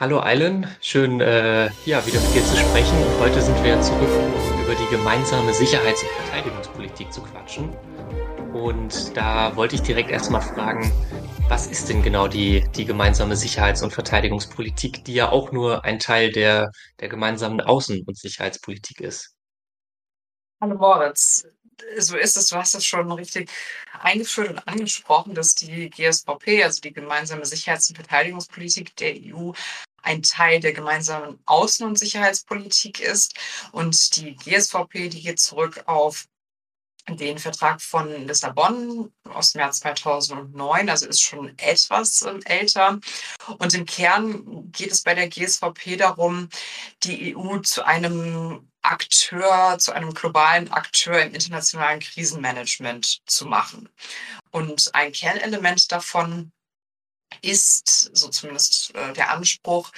Hallo Eilen, schön äh, ja, wieder mit dir zu sprechen. Und heute sind wir zurück, um über die gemeinsame Sicherheits- und Verteidigungspolitik zu quatschen. Und da wollte ich direkt erstmal fragen, was ist denn genau die, die gemeinsame Sicherheits- und Verteidigungspolitik, die ja auch nur ein Teil der, der gemeinsamen Außen- und Sicherheitspolitik ist? Hallo Moritz, so ist es, du hast es schon richtig eingeführt und angesprochen, dass die GSVP, also die gemeinsame Sicherheits- und Verteidigungspolitik der EU, ein Teil der gemeinsamen Außen- und Sicherheitspolitik ist. Und die GSVP, die geht zurück auf den Vertrag von Lissabon aus dem Jahr 2009, also ist schon etwas ähm, älter. Und im Kern geht es bei der GSVP darum, die EU zu einem Akteur, zu einem globalen Akteur im internationalen Krisenmanagement zu machen. Und ein Kernelement davon ist, so zumindest äh, der Anspruch,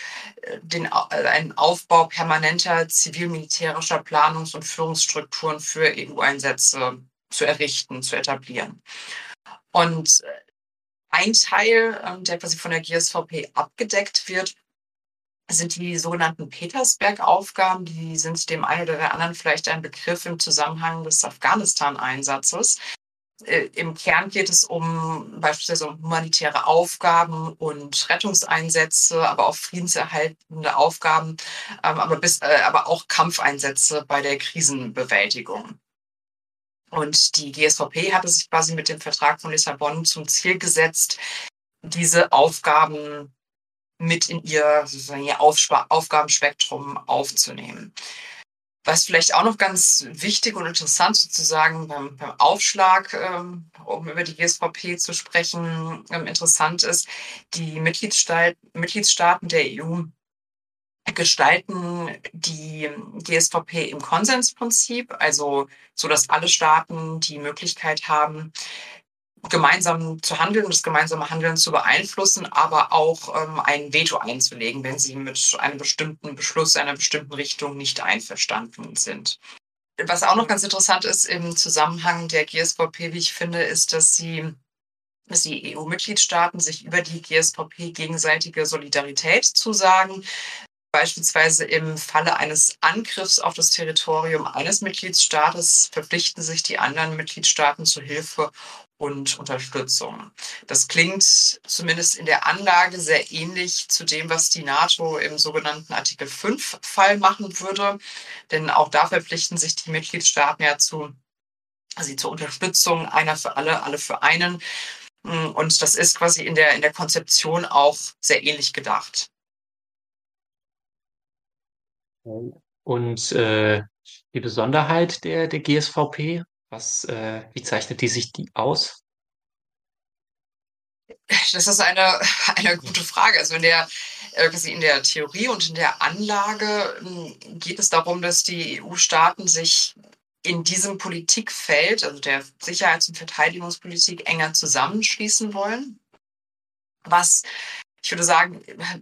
äh, den, äh, einen Aufbau permanenter zivil-militärischer Planungs- und Führungsstrukturen für EU-Einsätze zu errichten, zu etablieren. Und ein Teil, ähm, der quasi von der GSVP abgedeckt wird, sind die sogenannten Petersberg-Aufgaben. Die sind dem einen oder der anderen vielleicht ein Begriff im Zusammenhang des Afghanistan-Einsatzes. Äh, Im Kern geht es um beispielsweise um humanitäre Aufgaben und Rettungseinsätze, aber auch friedenserhaltende Aufgaben, ähm, aber, bis, äh, aber auch Kampfeinsätze bei der Krisenbewältigung. Und die GSVP hatte sich quasi mit dem Vertrag von Lissabon zum Ziel gesetzt, diese Aufgaben mit in ihr, sozusagen ihr Aufgabenspektrum aufzunehmen. Was vielleicht auch noch ganz wichtig und interessant sozusagen beim, beim Aufschlag, ähm, um über die GSVP zu sprechen, ähm, interessant ist, die Mitgliedstaat, Mitgliedstaaten der EU gestalten die GSVP im Konsensprinzip, also so, dass alle Staaten die Möglichkeit haben, gemeinsam zu handeln, das gemeinsame Handeln zu beeinflussen, aber auch ähm, ein Veto einzulegen, wenn sie mit einem bestimmten Beschluss einer bestimmten Richtung nicht einverstanden sind. Was auch noch ganz interessant ist im Zusammenhang der GSVP, wie ich finde, ist, dass sie dass die EU-Mitgliedstaaten sich über die GSVP gegenseitige Solidarität zusagen. Beispielsweise im Falle eines Angriffs auf das Territorium eines Mitgliedstaates verpflichten sich die anderen Mitgliedstaaten zur Hilfe und Unterstützung. Das klingt zumindest in der Anlage sehr ähnlich zu dem, was die NATO im sogenannten Artikel 5 Fall machen würde. Denn auch da verpflichten sich die Mitgliedstaaten ja zu, also zur Unterstützung einer für alle, alle für einen. Und das ist quasi in der, in der Konzeption auch sehr ähnlich gedacht. Und äh, die Besonderheit der, der GSVP, was, äh, wie zeichnet die sich die aus? Das ist eine, eine gute Frage. Also in der, äh, in der Theorie und in der Anlage hm, geht es darum, dass die EU-Staaten sich in diesem Politikfeld, also der Sicherheits- und Verteidigungspolitik, enger zusammenschließen wollen. Was ich würde sagen,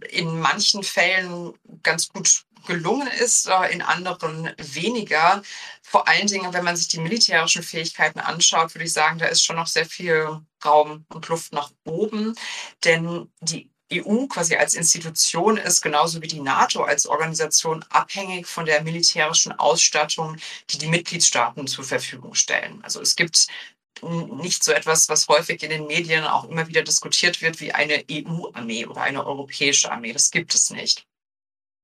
in manchen Fällen ganz gut gelungen ist, äh, in anderen weniger. Vor allen Dingen, wenn man sich die militärischen Fähigkeiten anschaut, würde ich sagen, da ist schon noch sehr viel Raum und Luft nach oben. Denn die EU quasi als Institution ist genauso wie die NATO als Organisation abhängig von der militärischen Ausstattung, die die Mitgliedstaaten zur Verfügung stellen. Also es gibt nicht so etwas, was häufig in den Medien auch immer wieder diskutiert wird, wie eine EU-Armee oder eine europäische Armee. Das gibt es nicht.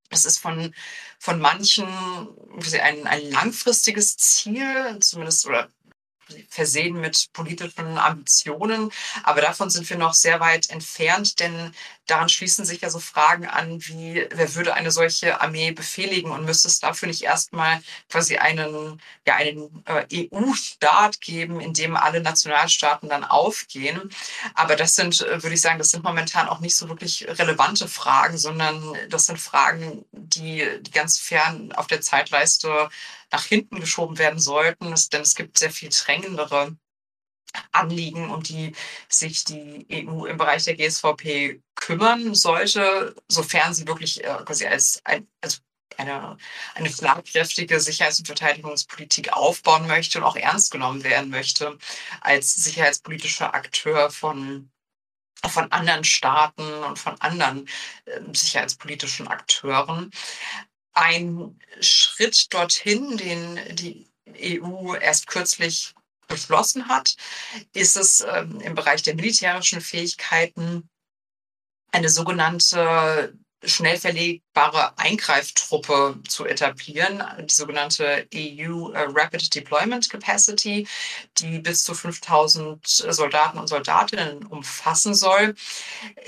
Es ist von, von manchen ein, ein langfristiges Ziel, zumindest oder versehen mit politischen Ambitionen. Aber davon sind wir noch sehr weit entfernt, denn daran schließen sich ja so Fragen an, wie wer würde eine solche Armee befehligen und müsste es dafür nicht erstmal quasi einen, ja, einen äh, EU-Staat geben, in dem alle Nationalstaaten dann aufgehen. Aber das sind, äh, würde ich sagen, das sind momentan auch nicht so wirklich relevante Fragen, sondern das sind Fragen, die, die ganz fern auf der Zeitleiste nach hinten geschoben werden sollten, denn es gibt sehr viel drängendere Anliegen, um die sich die EU im Bereich der GSVP kümmern sollte, sofern sie wirklich äh, quasi als, ein, als eine, eine schlagkräftige Sicherheits- und Verteidigungspolitik aufbauen möchte und auch ernst genommen werden möchte als sicherheitspolitischer Akteur von von anderen Staaten und von anderen äh, sicherheitspolitischen Akteuren. Ein Schritt dorthin, den die EU erst kürzlich beschlossen hat, ist es ähm, im Bereich der militärischen Fähigkeiten eine sogenannte schnell verlegbare Eingreiftruppe zu etablieren, die sogenannte EU äh, Rapid Deployment Capacity, die bis zu 5000 Soldaten und Soldatinnen umfassen soll.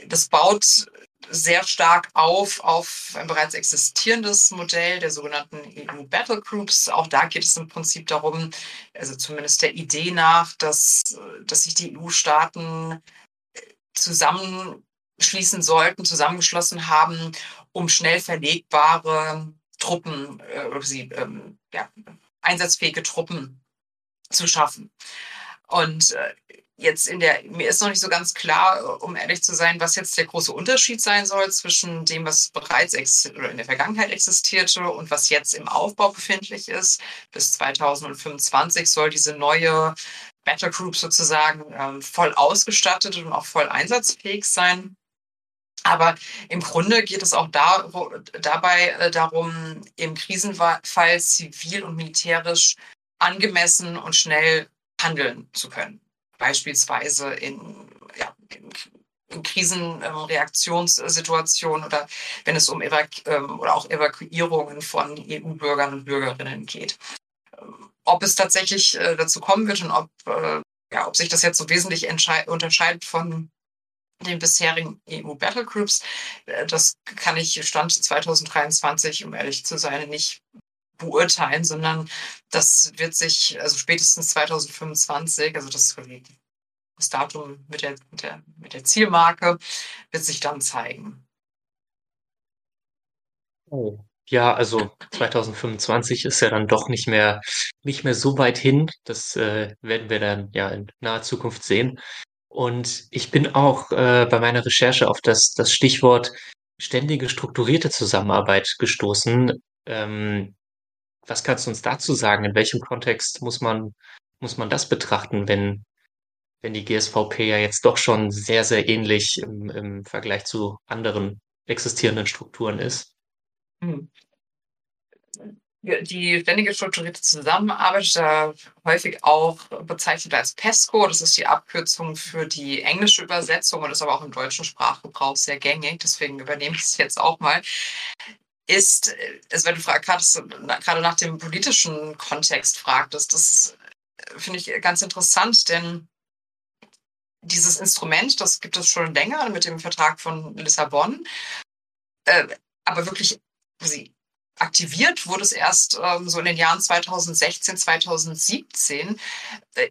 Das baut sehr stark auf auf ein bereits existierendes Modell der sogenannten EU Battle Groups. Auch da geht es im Prinzip darum, also zumindest der Idee nach, dass, dass sich die EU-Staaten zusammenschließen sollten, zusammengeschlossen haben, um schnell verlegbare Truppen, äh, sie, ähm, ja, einsatzfähige Truppen zu schaffen. Und äh, jetzt in der, mir ist noch nicht so ganz klar, um ehrlich zu sein, was jetzt der große Unterschied sein soll zwischen dem, was bereits oder in der Vergangenheit existierte und was jetzt im Aufbau befindlich ist. Bis 2025 soll diese neue Battle Group sozusagen ähm, voll ausgestattet und auch voll einsatzfähig sein. Aber im Grunde geht es auch da, wo, dabei äh, darum, im Krisenfall zivil und militärisch angemessen und schnell handeln zu können beispielsweise in, ja, in, in Krisenreaktionssituationen oder wenn es um Evaku ähm, oder auch Evakuierungen von EU-Bürgern und Bürgerinnen geht. Ähm, ob es tatsächlich äh, dazu kommen wird und ob, äh, ja, ob sich das jetzt so wesentlich unterscheidet von den bisherigen EU-Battlegroups, äh, das kann ich Stand 2023, um ehrlich zu sein, nicht beurteilen, sondern das wird sich, also spätestens 2025, also das, das Datum mit der, mit, der, mit der Zielmarke, wird sich dann zeigen. Oh. Ja, also 2025 ist ja dann doch nicht mehr, nicht mehr so weit hin. Das äh, werden wir dann ja in naher Zukunft sehen. Und ich bin auch äh, bei meiner Recherche auf das, das Stichwort ständige strukturierte Zusammenarbeit gestoßen. Ähm, was kannst du uns dazu sagen? In welchem Kontext muss man, muss man das betrachten, wenn, wenn die GSVP ja jetzt doch schon sehr, sehr ähnlich im, im Vergleich zu anderen existierenden Strukturen ist? Hm. Die ständige strukturierte Zusammenarbeit, da häufig auch bezeichnet als PESCO, das ist die Abkürzung für die englische Übersetzung und ist aber auch im deutschen Sprachgebrauch sehr gängig, deswegen übernehme ich es jetzt auch mal ist, also wenn du gerade nach dem politischen Kontext fragtest, das finde ich ganz interessant, denn dieses Instrument, das gibt es schon länger mit dem Vertrag von Lissabon, äh, aber wirklich sie aktiviert wurde es erst ähm, so in den Jahren 2016, 2017 äh,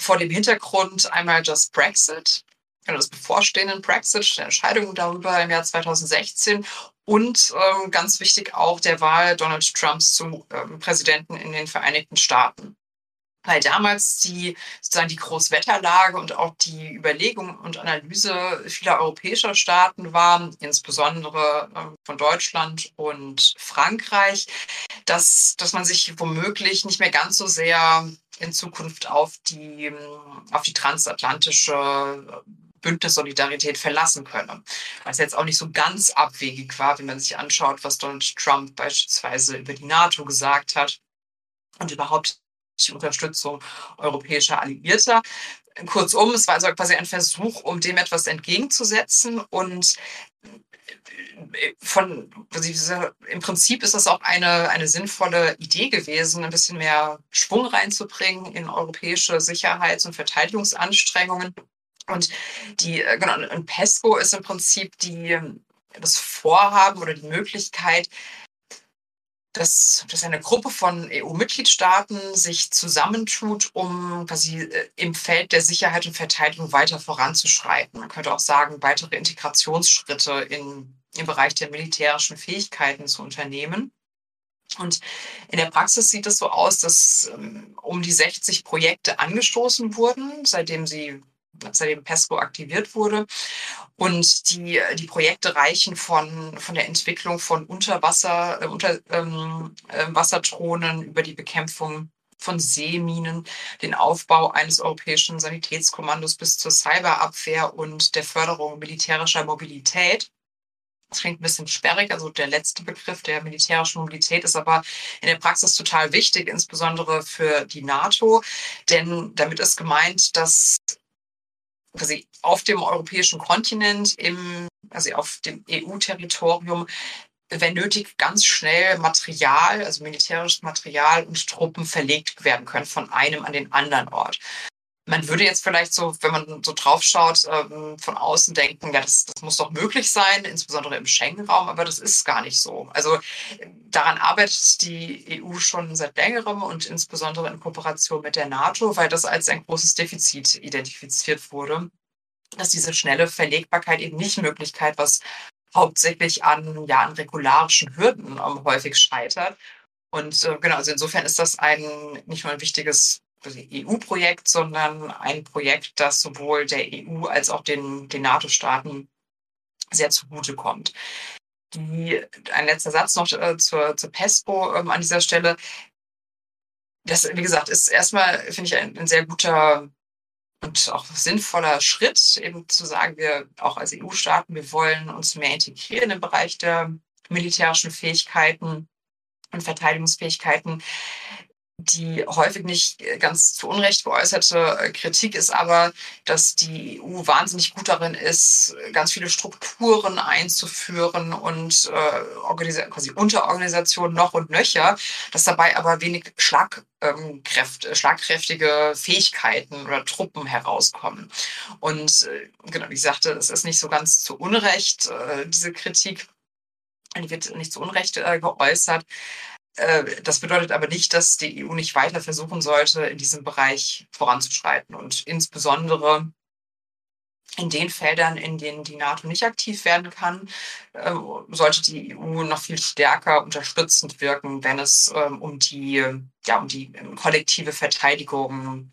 vor dem Hintergrund einmal das Brexit, genau, des bevorstehenden Brexit, der Entscheidung darüber im Jahr 2016 und ähm, ganz wichtig auch der Wahl Donald Trumps zum ähm, Präsidenten in den Vereinigten Staaten. Weil damals die sozusagen die Großwetterlage und auch die Überlegung und Analyse vieler europäischer Staaten war, insbesondere äh, von Deutschland und Frankreich, dass, dass man sich womöglich nicht mehr ganz so sehr in Zukunft auf die, auf die transatlantische Bündnissolidarität verlassen könne. Was jetzt auch nicht so ganz abwegig war, wenn man sich anschaut, was Donald Trump beispielsweise über die NATO gesagt hat und überhaupt die Unterstützung europäischer Alliierter. Kurzum, es war also quasi ein Versuch, um dem etwas entgegenzusetzen und von, im Prinzip ist das auch eine, eine sinnvolle Idee gewesen, ein bisschen mehr Schwung reinzubringen in europäische Sicherheits- und Verteidigungsanstrengungen. Und die, äh, genau, und PESCO ist im Prinzip die, das Vorhaben oder die Möglichkeit, dass, dass eine Gruppe von EU-Mitgliedstaaten sich zusammentut, um quasi äh, im Feld der Sicherheit und Verteidigung weiter voranzuschreiten. Man könnte auch sagen, weitere Integrationsschritte in, im Bereich der militärischen Fähigkeiten zu unternehmen. Und in der Praxis sieht es so aus, dass ähm, um die 60 Projekte angestoßen wurden, seitdem sie seitdem PESCO aktiviert wurde. Und die, die Projekte reichen von, von der Entwicklung von Unterwasser, äh, unter, ähm, äh, Wassertronen über die Bekämpfung von Seeminen, den Aufbau eines europäischen Sanitätskommandos bis zur Cyberabwehr und der Förderung militärischer Mobilität. Das klingt ein bisschen sperrig. Also der letzte Begriff der militärischen Mobilität ist aber in der Praxis total wichtig, insbesondere für die NATO. Denn damit ist gemeint, dass quasi auf dem europäischen Kontinent, im, also auf dem EU-Territorium, wenn nötig, ganz schnell Material, also militärisches Material und Truppen verlegt werden können von einem an den anderen Ort man würde jetzt vielleicht so, wenn man so drauf schaut, ähm, von außen denken, ja, das, das muss doch möglich sein, insbesondere im Schengen-Raum, aber das ist gar nicht so. Also daran arbeitet die EU schon seit längerem und insbesondere in Kooperation mit der NATO, weil das als ein großes Defizit identifiziert wurde, dass diese schnelle Verlegbarkeit eben nicht Möglichkeit, was hauptsächlich an, ja, an regularischen Hürden ähm, häufig scheitert. Und äh, genau, also insofern ist das ein nicht nur ein wichtiges EU-Projekt, sondern ein Projekt, das sowohl der EU als auch den, den NATO-Staaten sehr zugutekommt. Die, ein letzter Satz noch äh, zur, zur PESCO ähm, an dieser Stelle. Das, wie gesagt, ist erstmal, finde ich, ein, ein, sehr guter und auch sinnvoller Schritt, eben zu sagen, wir auch als EU-Staaten, wir wollen uns mehr integrieren im Bereich der militärischen Fähigkeiten und Verteidigungsfähigkeiten. Die häufig nicht ganz zu Unrecht geäußerte äh, Kritik ist aber, dass die EU wahnsinnig gut darin ist, ganz viele Strukturen einzuführen und äh, quasi Unterorganisationen noch und nöcher, dass dabei aber wenig Schlagkräfte, ähm, schlagkräftige Fähigkeiten oder Truppen herauskommen. Und äh, genau, wie ich sagte, es ist nicht so ganz zu Unrecht, äh, diese Kritik. Die wird nicht zu Unrecht äh, geäußert. Äh, das bedeutet aber nicht, dass die EU nicht weiter versuchen sollte, in diesem Bereich voranzuschreiten. Und insbesondere in den Feldern, in denen die NATO nicht aktiv werden kann, äh, sollte die EU noch viel stärker unterstützend wirken, wenn es ähm, um die, ja, um die kollektive Verteidigung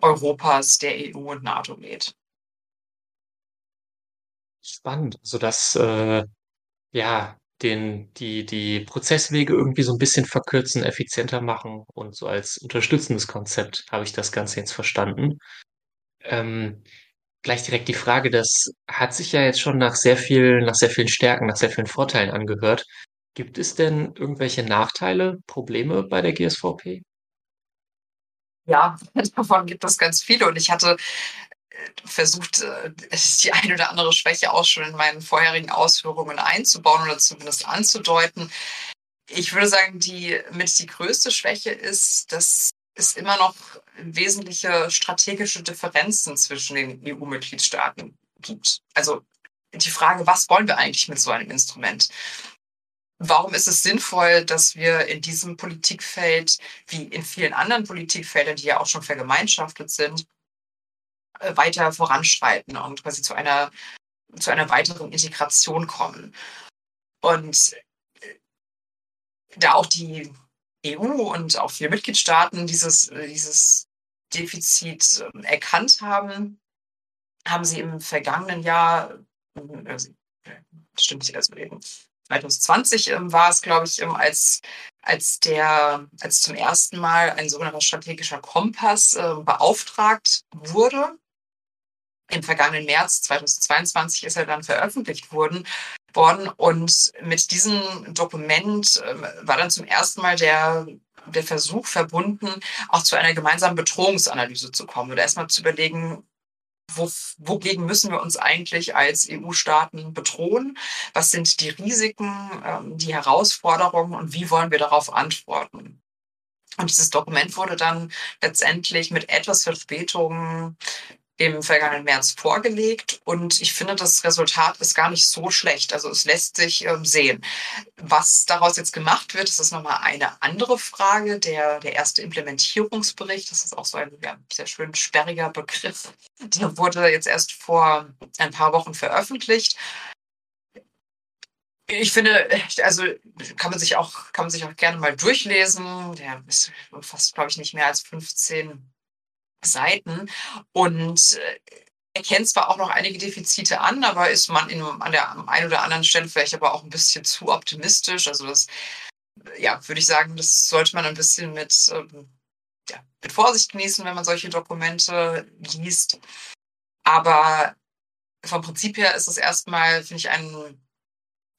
Europas, der EU und NATO geht. Spannend. Also das, äh, ja, den, die, die Prozesswege irgendwie so ein bisschen verkürzen, effizienter machen und so als unterstützendes Konzept habe ich das Ganze jetzt verstanden. Ähm, gleich direkt die Frage, das hat sich ja jetzt schon nach sehr viel, nach sehr vielen Stärken, nach sehr vielen Vorteilen angehört. Gibt es denn irgendwelche Nachteile, Probleme bei der GSVP? Ja, davon gibt es ganz viele. Und ich hatte versucht, äh, die eine oder andere Schwäche auch schon in meinen vorherigen Ausführungen einzubauen oder zumindest anzudeuten. Ich würde sagen, die mit die größte Schwäche ist, dass es immer noch wesentliche strategische Differenzen zwischen den EU-Mitgliedstaaten gibt. Also die Frage, was wollen wir eigentlich mit so einem Instrument? Warum ist es sinnvoll, dass wir in diesem Politikfeld, wie in vielen anderen Politikfeldern, die ja auch schon vergemeinschaftet sind, weiter voranschreiten und quasi zu einer, zu einer weiteren Integration kommen. Und äh, da auch die EU und auch viele Mitgliedstaaten dieses, äh, dieses Defizit ähm, erkannt haben, haben sie im vergangenen Jahr, also, stimmt, also eben 2020 ähm, war es, glaube ich, ähm, als, als der, als zum ersten Mal ein sogenannter strategischer Kompass äh, beauftragt wurde im vergangenen März 2022 ist er dann veröffentlicht worden, worden. Und mit diesem Dokument äh, war dann zum ersten Mal der, der Versuch verbunden, auch zu einer gemeinsamen Bedrohungsanalyse zu kommen oder erstmal zu überlegen, wo, wogegen müssen wir uns eigentlich als EU-Staaten bedrohen? Was sind die Risiken, ähm, die Herausforderungen und wie wollen wir darauf antworten? Und dieses Dokument wurde dann letztendlich mit etwas Verspätung im vergangenen März vorgelegt und ich finde, das Resultat ist gar nicht so schlecht. Also es lässt sich ähm, sehen. Was daraus jetzt gemacht wird, das ist nochmal eine andere Frage. Der, der erste Implementierungsbericht, das ist auch so ein ja, sehr schön sperriger Begriff, der wurde jetzt erst vor ein paar Wochen veröffentlicht. Ich finde, also kann man sich auch, kann man sich auch gerne mal durchlesen. Der ist fast, glaube ich, nicht mehr als 15 Seiten und äh, erkennt zwar auch noch einige Defizite an, aber ist man in, an der einen oder anderen Stelle vielleicht aber auch ein bisschen zu optimistisch. Also das, ja, würde ich sagen, das sollte man ein bisschen mit, ähm, ja, mit Vorsicht genießen, wenn man solche Dokumente liest. Aber vom Prinzip her ist es erstmal, finde ich, ein,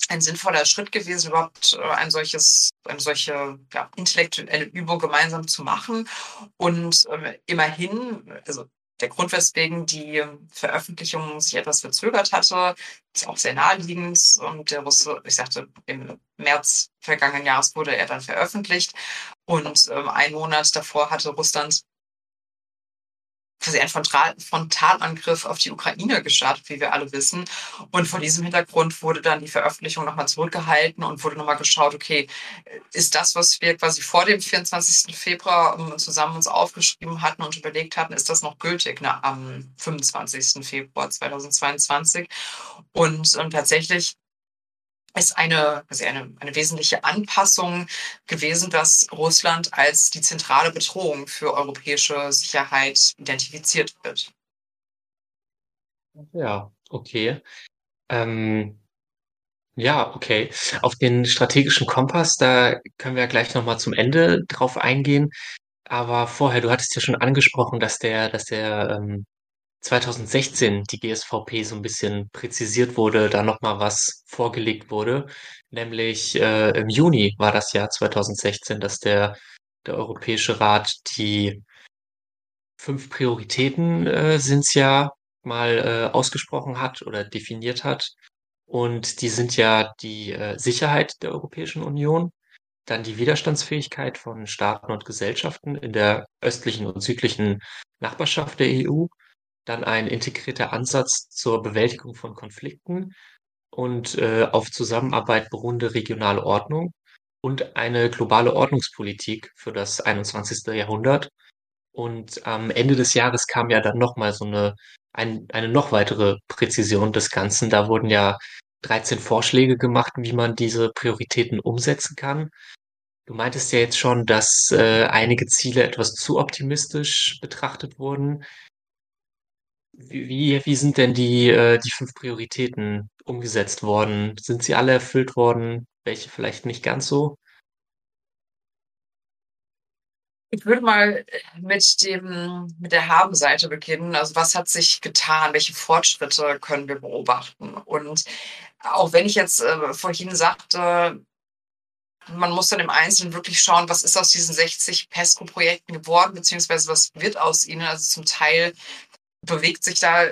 ein sinnvoller Schritt gewesen, überhaupt äh, ein solches, eine solche ja, intellektuelle Übung gemeinsam zu machen. Und äh, immerhin, also der Grund, weswegen die Veröffentlichung sich etwas verzögert hatte, ist auch sehr naheliegend. Und der Russe, ich sagte, im März vergangenen Jahres wurde er dann veröffentlicht. Und ähm, einen Monat davor hatte Russland quasi einen Frontalangriff auf die Ukraine gestartet, wie wir alle wissen. Und vor diesem Hintergrund wurde dann die Veröffentlichung nochmal zurückgehalten und wurde nochmal geschaut, okay, ist das, was wir quasi vor dem 24. Februar ähm, zusammen uns aufgeschrieben hatten und überlegt hatten, ist das noch gültig ne, am 25. Februar 2022? Und ähm, tatsächlich ist eine, also eine, eine wesentliche Anpassung gewesen, dass Russland als die zentrale Bedrohung für europäische Sicherheit identifiziert wird. Ja, okay. Ähm, ja, okay. Auf den strategischen Kompass, da können wir gleich nochmal zum Ende drauf eingehen. Aber vorher, du hattest ja schon angesprochen, dass der, dass der ähm, 2016 die GSVP so ein bisschen präzisiert wurde, da nochmal was vorgelegt wurde. Nämlich äh, im Juni war das Jahr 2016, dass der, der Europäische Rat die fünf Prioritäten äh, sind's ja mal äh, ausgesprochen hat oder definiert hat. Und die sind ja die äh, Sicherheit der Europäischen Union, dann die Widerstandsfähigkeit von Staaten und Gesellschaften in der östlichen und südlichen Nachbarschaft der EU, dann ein integrierter Ansatz zur Bewältigung von Konflikten und äh, auf Zusammenarbeit beruhende regionale Ordnung und eine globale Ordnungspolitik für das 21. Jahrhundert. Und am Ende des Jahres kam ja dann nochmal so eine, ein, eine noch weitere Präzision des Ganzen. Da wurden ja 13 Vorschläge gemacht, wie man diese Prioritäten umsetzen kann. Du meintest ja jetzt schon, dass äh, einige Ziele etwas zu optimistisch betrachtet wurden. Wie, wie sind denn die, äh, die fünf Prioritäten umgesetzt worden? Sind sie alle erfüllt worden? Welche vielleicht nicht ganz so? Ich würde mal mit dem, mit der Haben-Seite beginnen. Also was hat sich getan? Welche Fortschritte können wir beobachten? Und auch wenn ich jetzt äh, vorhin sagte, man muss dann im Einzelnen wirklich schauen, was ist aus diesen 60 PESCO-Projekten geworden, beziehungsweise was wird aus ihnen. Also zum Teil bewegt sich da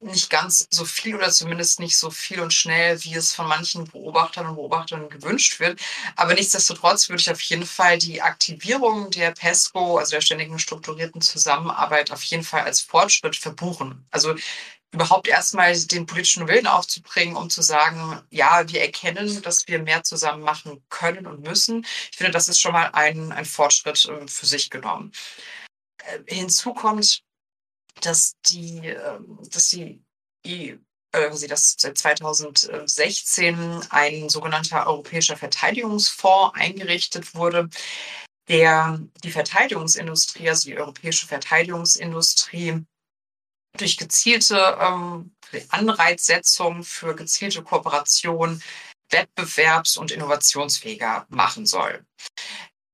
nicht ganz so viel oder zumindest nicht so viel und schnell, wie es von manchen Beobachtern und Beobachtern gewünscht wird. Aber nichtsdestotrotz würde ich auf jeden Fall die Aktivierung der PESCO, also der ständigen strukturierten Zusammenarbeit, auf jeden Fall als Fortschritt verbuchen. Also überhaupt erstmal den politischen Willen aufzubringen, um zu sagen, ja, wir erkennen, dass wir mehr zusammen machen können und müssen. Ich finde, das ist schon mal ein, ein Fortschritt äh, für sich genommen. Äh, hinzu kommt, dass die, ähm, dass die, die äh, dass seit 2016 ein sogenannter europäischer Verteidigungsfonds eingerichtet wurde, der die Verteidigungsindustrie, also die europäische Verteidigungsindustrie, durch gezielte ähm, Anreizsetzung für gezielte Kooperation wettbewerbs- und innovationsfähiger machen soll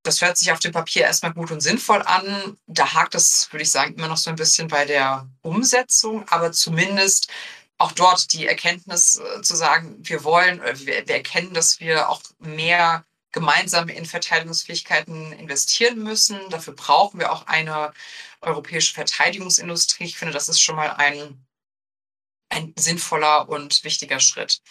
das hört sich auf dem Papier erstmal gut und sinnvoll an. Da hakt es, würde ich sagen, immer noch so ein bisschen bei der Umsetzung, aber zumindest auch dort die Erkenntnis äh, zu sagen, wir wollen, wir, wir erkennen, dass wir auch mehr gemeinsam in Verteidigungsfähigkeiten investieren müssen. Dafür brauchen wir auch eine europäische Verteidigungsindustrie. Ich finde, das ist schon mal ein, ein sinnvoller und wichtiger Schritt.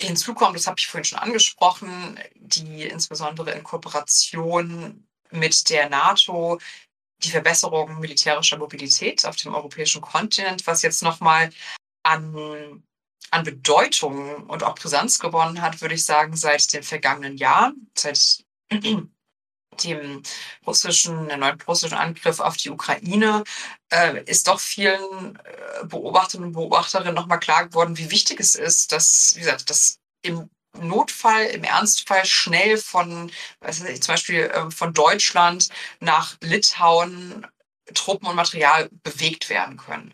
Hinzu kommt, das habe ich vorhin schon angesprochen, die insbesondere in Kooperation mit der NATO die Verbesserung militärischer Mobilität auf dem europäischen Kontinent, was jetzt nochmal an, an Bedeutung und auch Brisanz gewonnen hat, würde ich sagen, seit dem vergangenen Jahr, seit dem russischen, erneut russischen Angriff auf die Ukraine, äh, ist doch vielen äh, Beobachtern und Beobachterinnen nochmal klar geworden, wie wichtig es ist, dass, wie gesagt, dass im Notfall, im Ernstfall schnell von, weiß nicht, zum Beispiel äh, von Deutschland nach Litauen Truppen und Material bewegt werden können.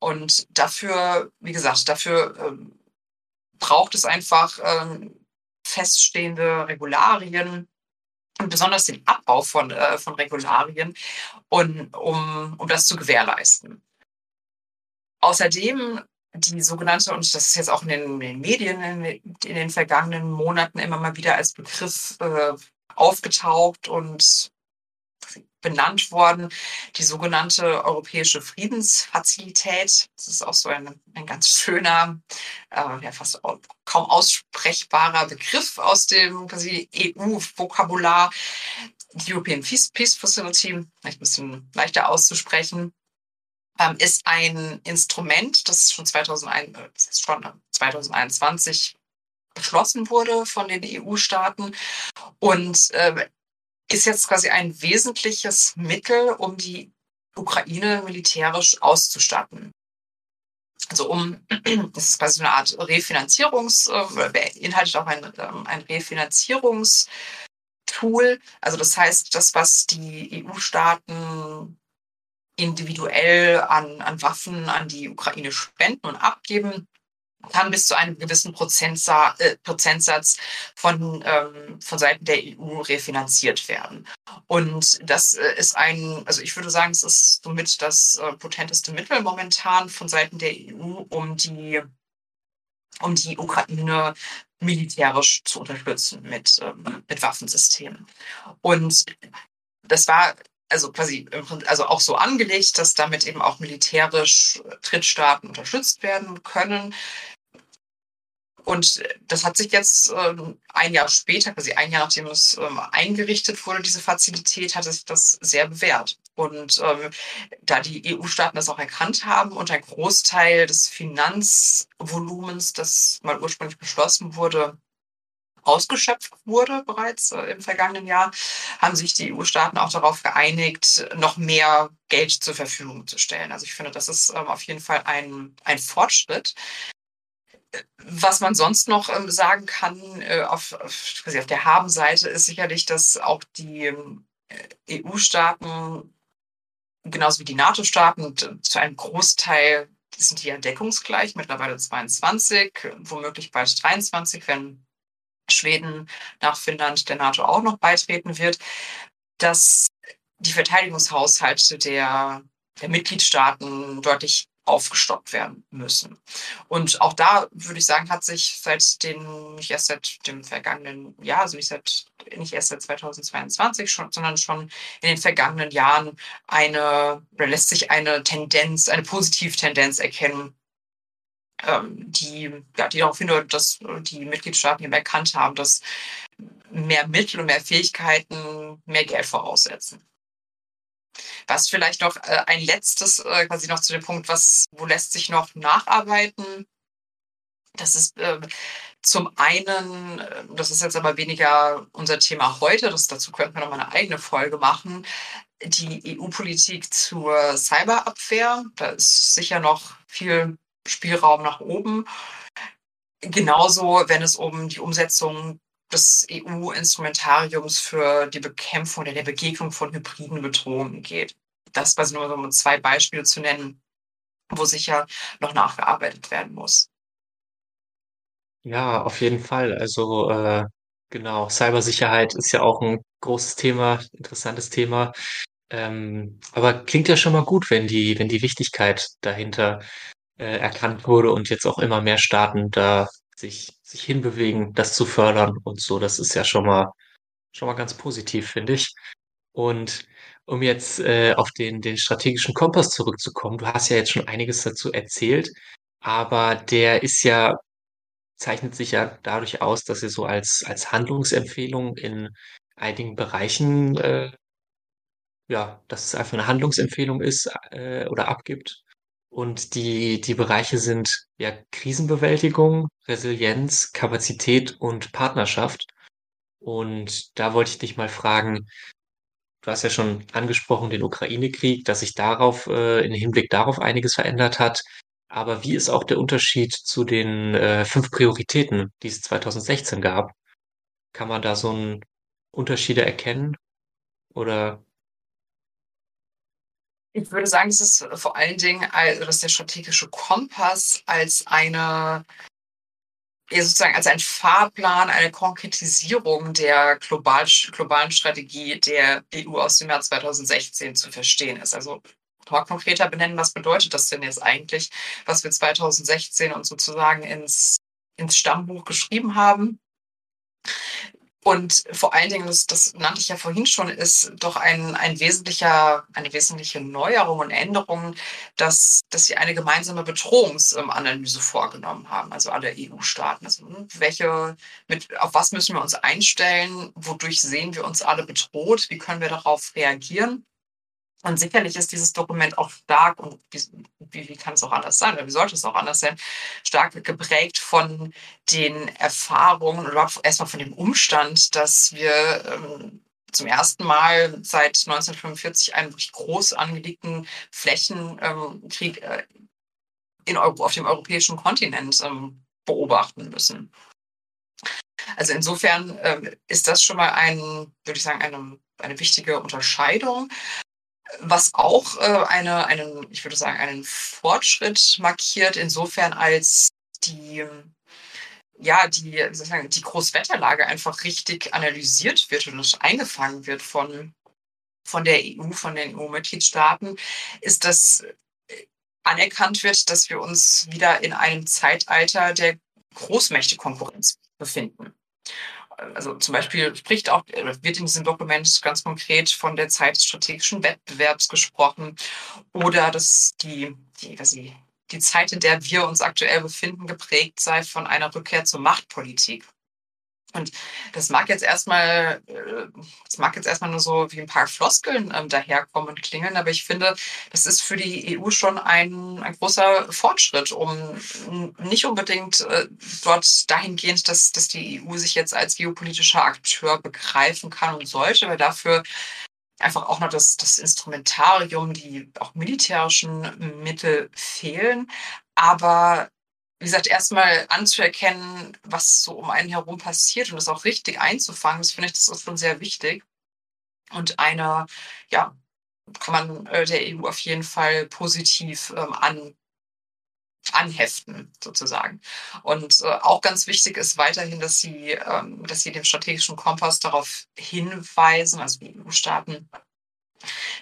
Und dafür, wie gesagt, dafür ähm, braucht es einfach ähm, feststehende Regularien, und besonders den Abbau von, äh, von Regularien, und, um, um das zu gewährleisten. Außerdem die sogenannte, und das ist jetzt auch in den, in den Medien in, in, den vergangenen Monaten immer mal wieder als Begriff äh, aufgetaucht und benannt worden, die sogenannte Europäische Friedensfazilität. Das ist auch so ein, ein ganz schöner, äh, ja, fast kaum aussprechbarer Begriff aus dem EU-Vokabular. Die European Peace, Peace Facility, vielleicht ein bisschen leichter auszusprechen, ähm, ist ein Instrument, das schon, 2001, äh, schon 2021 beschlossen wurde von den EU-Staaten und äh, ist jetzt quasi ein wesentliches Mittel, um die Ukraine militärisch auszustatten. Also um, das ist quasi eine Art Refinanzierungs, äh, beinhaltet auch ein, ähm, ein Refinanzierungstool. Also das heißt, das, was die EU-Staaten individuell an, an Waffen an die Ukraine spenden und abgeben, kann bis zu einem gewissen äh, Prozentsatz von, ähm, von Seiten der EU refinanziert werden. Und das äh, ist ein, also ich würde sagen, es ist somit das äh, potenteste Mittel momentan von Seiten der EU, um die, um die Ukraine militärisch zu unterstützen mit, ähm, mit Waffensystemen. Und das war also quasi also auch so angelegt, dass damit eben auch militärisch Drittstaaten unterstützt werden können. Und das hat sich jetzt ähm, ein Jahr später, quasi ein Jahr nachdem es ähm, eingerichtet wurde, diese Fazilität, hat sich das sehr bewährt. Und ähm, da die EU-Staaten das auch erkannt haben und ein Großteil des Finanzvolumens, das mal ursprünglich beschlossen wurde, ausgeschöpft wurde bereits äh, im vergangenen Jahr, haben sich die EU-Staaten auch darauf geeinigt, noch mehr Geld zur Verfügung zu stellen. Also ich finde, das ist ähm, auf jeden Fall ein, ein Fortschritt. Was man sonst noch ähm, sagen kann äh, auf, auf, auf der Habenseite ist sicherlich, dass auch die äh, EU-Staaten genauso wie die NATO-Staaten zu einem Großteil sind ja deckungsgleich, mittlerweile 22, womöglich bald 23, wenn Schweden nach Finnland der NATO auch noch beitreten wird, dass die Verteidigungshaushalte der, der Mitgliedstaaten deutlich aufgestockt werden müssen. Und auch da würde ich sagen, hat sich seit den, nicht erst seit dem vergangenen Jahr, also nicht seit, nicht erst seit 2022 schon, sondern schon in den vergangenen Jahren eine, oder lässt sich eine Tendenz, eine Positivtendenz erkennen, die, ja, die darauf hindeutet, dass die Mitgliedstaaten eben erkannt haben, dass mehr Mittel und mehr Fähigkeiten mehr Geld voraussetzen. Was vielleicht noch äh, ein letztes, äh, quasi noch zu dem Punkt, was, wo lässt sich noch nacharbeiten? Das ist äh, zum einen, äh, das ist jetzt aber weniger unser Thema heute, das, dazu könnten wir noch mal eine eigene Folge machen, die EU-Politik zur Cyberabwehr. Da ist sicher noch viel Spielraum nach oben. Genauso, wenn es um die Umsetzung des EU-Instrumentariums für die Bekämpfung oder der Begegnung von hybriden Bedrohungen geht. Das war nur um zwei Beispiele zu nennen, wo sicher noch nachgearbeitet werden muss. Ja, auf jeden Fall. Also äh, genau, Cybersicherheit ist ja auch ein großes Thema, interessantes Thema. Ähm, aber klingt ja schon mal gut, wenn die, wenn die Wichtigkeit dahinter äh, erkannt wurde und jetzt auch immer mehr Staaten da sich, sich hinbewegen, das zu fördern und so. Das ist ja schon mal, schon mal ganz positiv, finde ich. Und um jetzt äh, auf den, den strategischen Kompass zurückzukommen, du hast ja jetzt schon einiges dazu erzählt, aber der ist ja, zeichnet sich ja dadurch aus, dass er so als, als Handlungsempfehlung in einigen Bereichen, äh, ja, dass es einfach eine Handlungsempfehlung ist äh, oder abgibt. Und die, die Bereiche sind ja Krisenbewältigung, Resilienz, Kapazität und Partnerschaft. Und da wollte ich dich mal fragen, du hast ja schon angesprochen den Ukraine-Krieg, dass sich darauf, äh, im Hinblick darauf einiges verändert hat. Aber wie ist auch der Unterschied zu den äh, fünf Prioritäten, die es 2016 gab? Kann man da so einen Unterschiede erkennen? Oder ich würde sagen, es ist vor allen Dingen, also dass der strategische Kompass als eine sozusagen als ein Fahrplan, eine Konkretisierung der global, globalen Strategie der EU aus dem Jahr 2016 zu verstehen ist. Also noch konkreter benennen, was bedeutet das denn jetzt eigentlich, was wir 2016 und sozusagen ins, ins Stammbuch geschrieben haben. Und vor allen Dingen, das, das nannte ich ja vorhin schon, ist doch ein, ein wesentlicher, eine wesentliche Neuerung und Änderung, dass, dass sie eine gemeinsame Bedrohungsanalyse vorgenommen haben, also alle EU-Staaten. Also hm, welche, mit, auf was müssen wir uns einstellen? Wodurch sehen wir uns alle bedroht? Wie können wir darauf reagieren? Und sicherlich ist dieses Dokument auch stark, und wie, wie, kann es auch anders sein, oder wie sollte es auch anders sein, stark geprägt von den Erfahrungen oder erstmal von dem Umstand, dass wir ähm, zum ersten Mal seit 1945 einen wirklich groß angelegten Flächenkrieg ähm, äh, auf dem europäischen Kontinent ähm, beobachten müssen. Also insofern ähm, ist das schon mal ein, würde ich sagen, eine, eine wichtige Unterscheidung was auch äh, eine, einen, ich würde sagen, einen Fortschritt markiert, insofern als die, ja, die, sozusagen, die Großwetterlage einfach richtig analysiert wird und eingefangen wird von, von der EU, von den EU-Mitgliedstaaten, ist, dass anerkannt wird, dass wir uns wieder in einem Zeitalter der Großmächte-Konkurrenz befinden also zum Beispiel spricht auch, wird in diesem Dokument ganz konkret von der Zeit des strategischen Wettbewerbs gesprochen oder dass die, die, was ich, die Zeit, in der wir uns aktuell befinden, geprägt sei von einer Rückkehr zur Machtpolitik. Und das mag jetzt erstmal, äh, das mag jetzt erstmal nur so wie ein paar Floskeln ähm, daherkommen und klingeln, aber ich finde, das ist für die EU schon ein, ein großer Fortschritt, um nicht unbedingt äh, dort dahingehend, dass, dass die EU sich jetzt als geopolitischer Akteur begreifen kann und sollte, weil dafür einfach auch noch das, das Instrumentarium, die auch militärischen Mittel fehlen. Aber wie gesagt, erstmal anzuerkennen, was so um einen herum passiert und das auch richtig einzufangen, das finde ich, das ist schon sehr wichtig. Und eine, ja, kann man äh, der EU auf jeden Fall positiv ähm, an, anheften, sozusagen. Und äh, auch ganz wichtig ist weiterhin, dass sie, ähm, dass sie dem strategischen Kompass darauf hinweisen, also die EU-Staaten,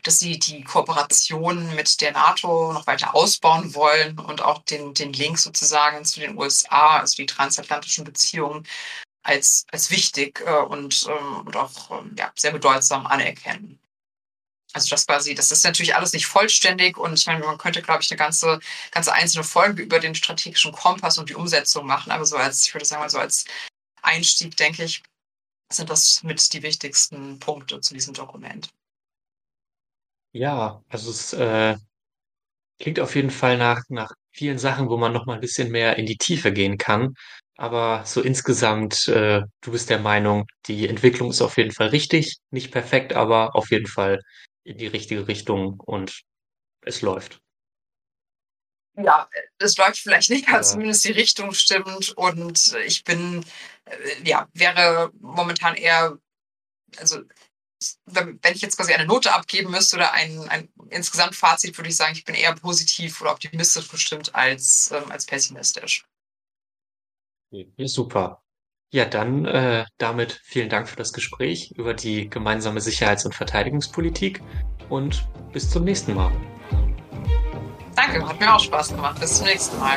dass sie die Kooperation mit der NATO noch weiter ausbauen wollen und auch den, den Link sozusagen zu den USA, also die transatlantischen Beziehungen, als, als wichtig äh, und, ähm, und auch ähm, ja, sehr bedeutsam anerkennen. Also das quasi, das ist natürlich alles nicht vollständig und ich meine, man könnte, glaube ich, eine ganze, ganze einzelne Folge über den strategischen Kompass und die Umsetzung machen, aber so als, ich würde sagen so als Einstieg, denke ich, sind das mit die wichtigsten Punkte zu diesem Dokument. Ja, also es äh, klingt auf jeden Fall nach, nach vielen Sachen, wo man noch mal ein bisschen mehr in die Tiefe gehen kann. Aber so insgesamt, äh, du bist der Meinung, die Entwicklung ist auf jeden Fall richtig, nicht perfekt, aber auf jeden Fall in die richtige Richtung und es läuft. Ja, es läuft vielleicht nicht, aber Ja, zumindest die Richtung stimmt. Und ich bin, äh, ja, wäre momentan eher, also wenn ich jetzt quasi eine Note abgeben müsste oder ein, ein Insgesamtfazit, würde ich sagen, ich bin eher positiv oder optimistisch bestimmt als, ähm, als pessimistisch. ja, super. Ja, dann äh, damit vielen Dank für das Gespräch über die gemeinsame Sicherheits- und Verteidigungspolitik und bis zum nächsten Mal. Danke, hat mir auch Spaß gemacht. Bis zum nächsten Mal.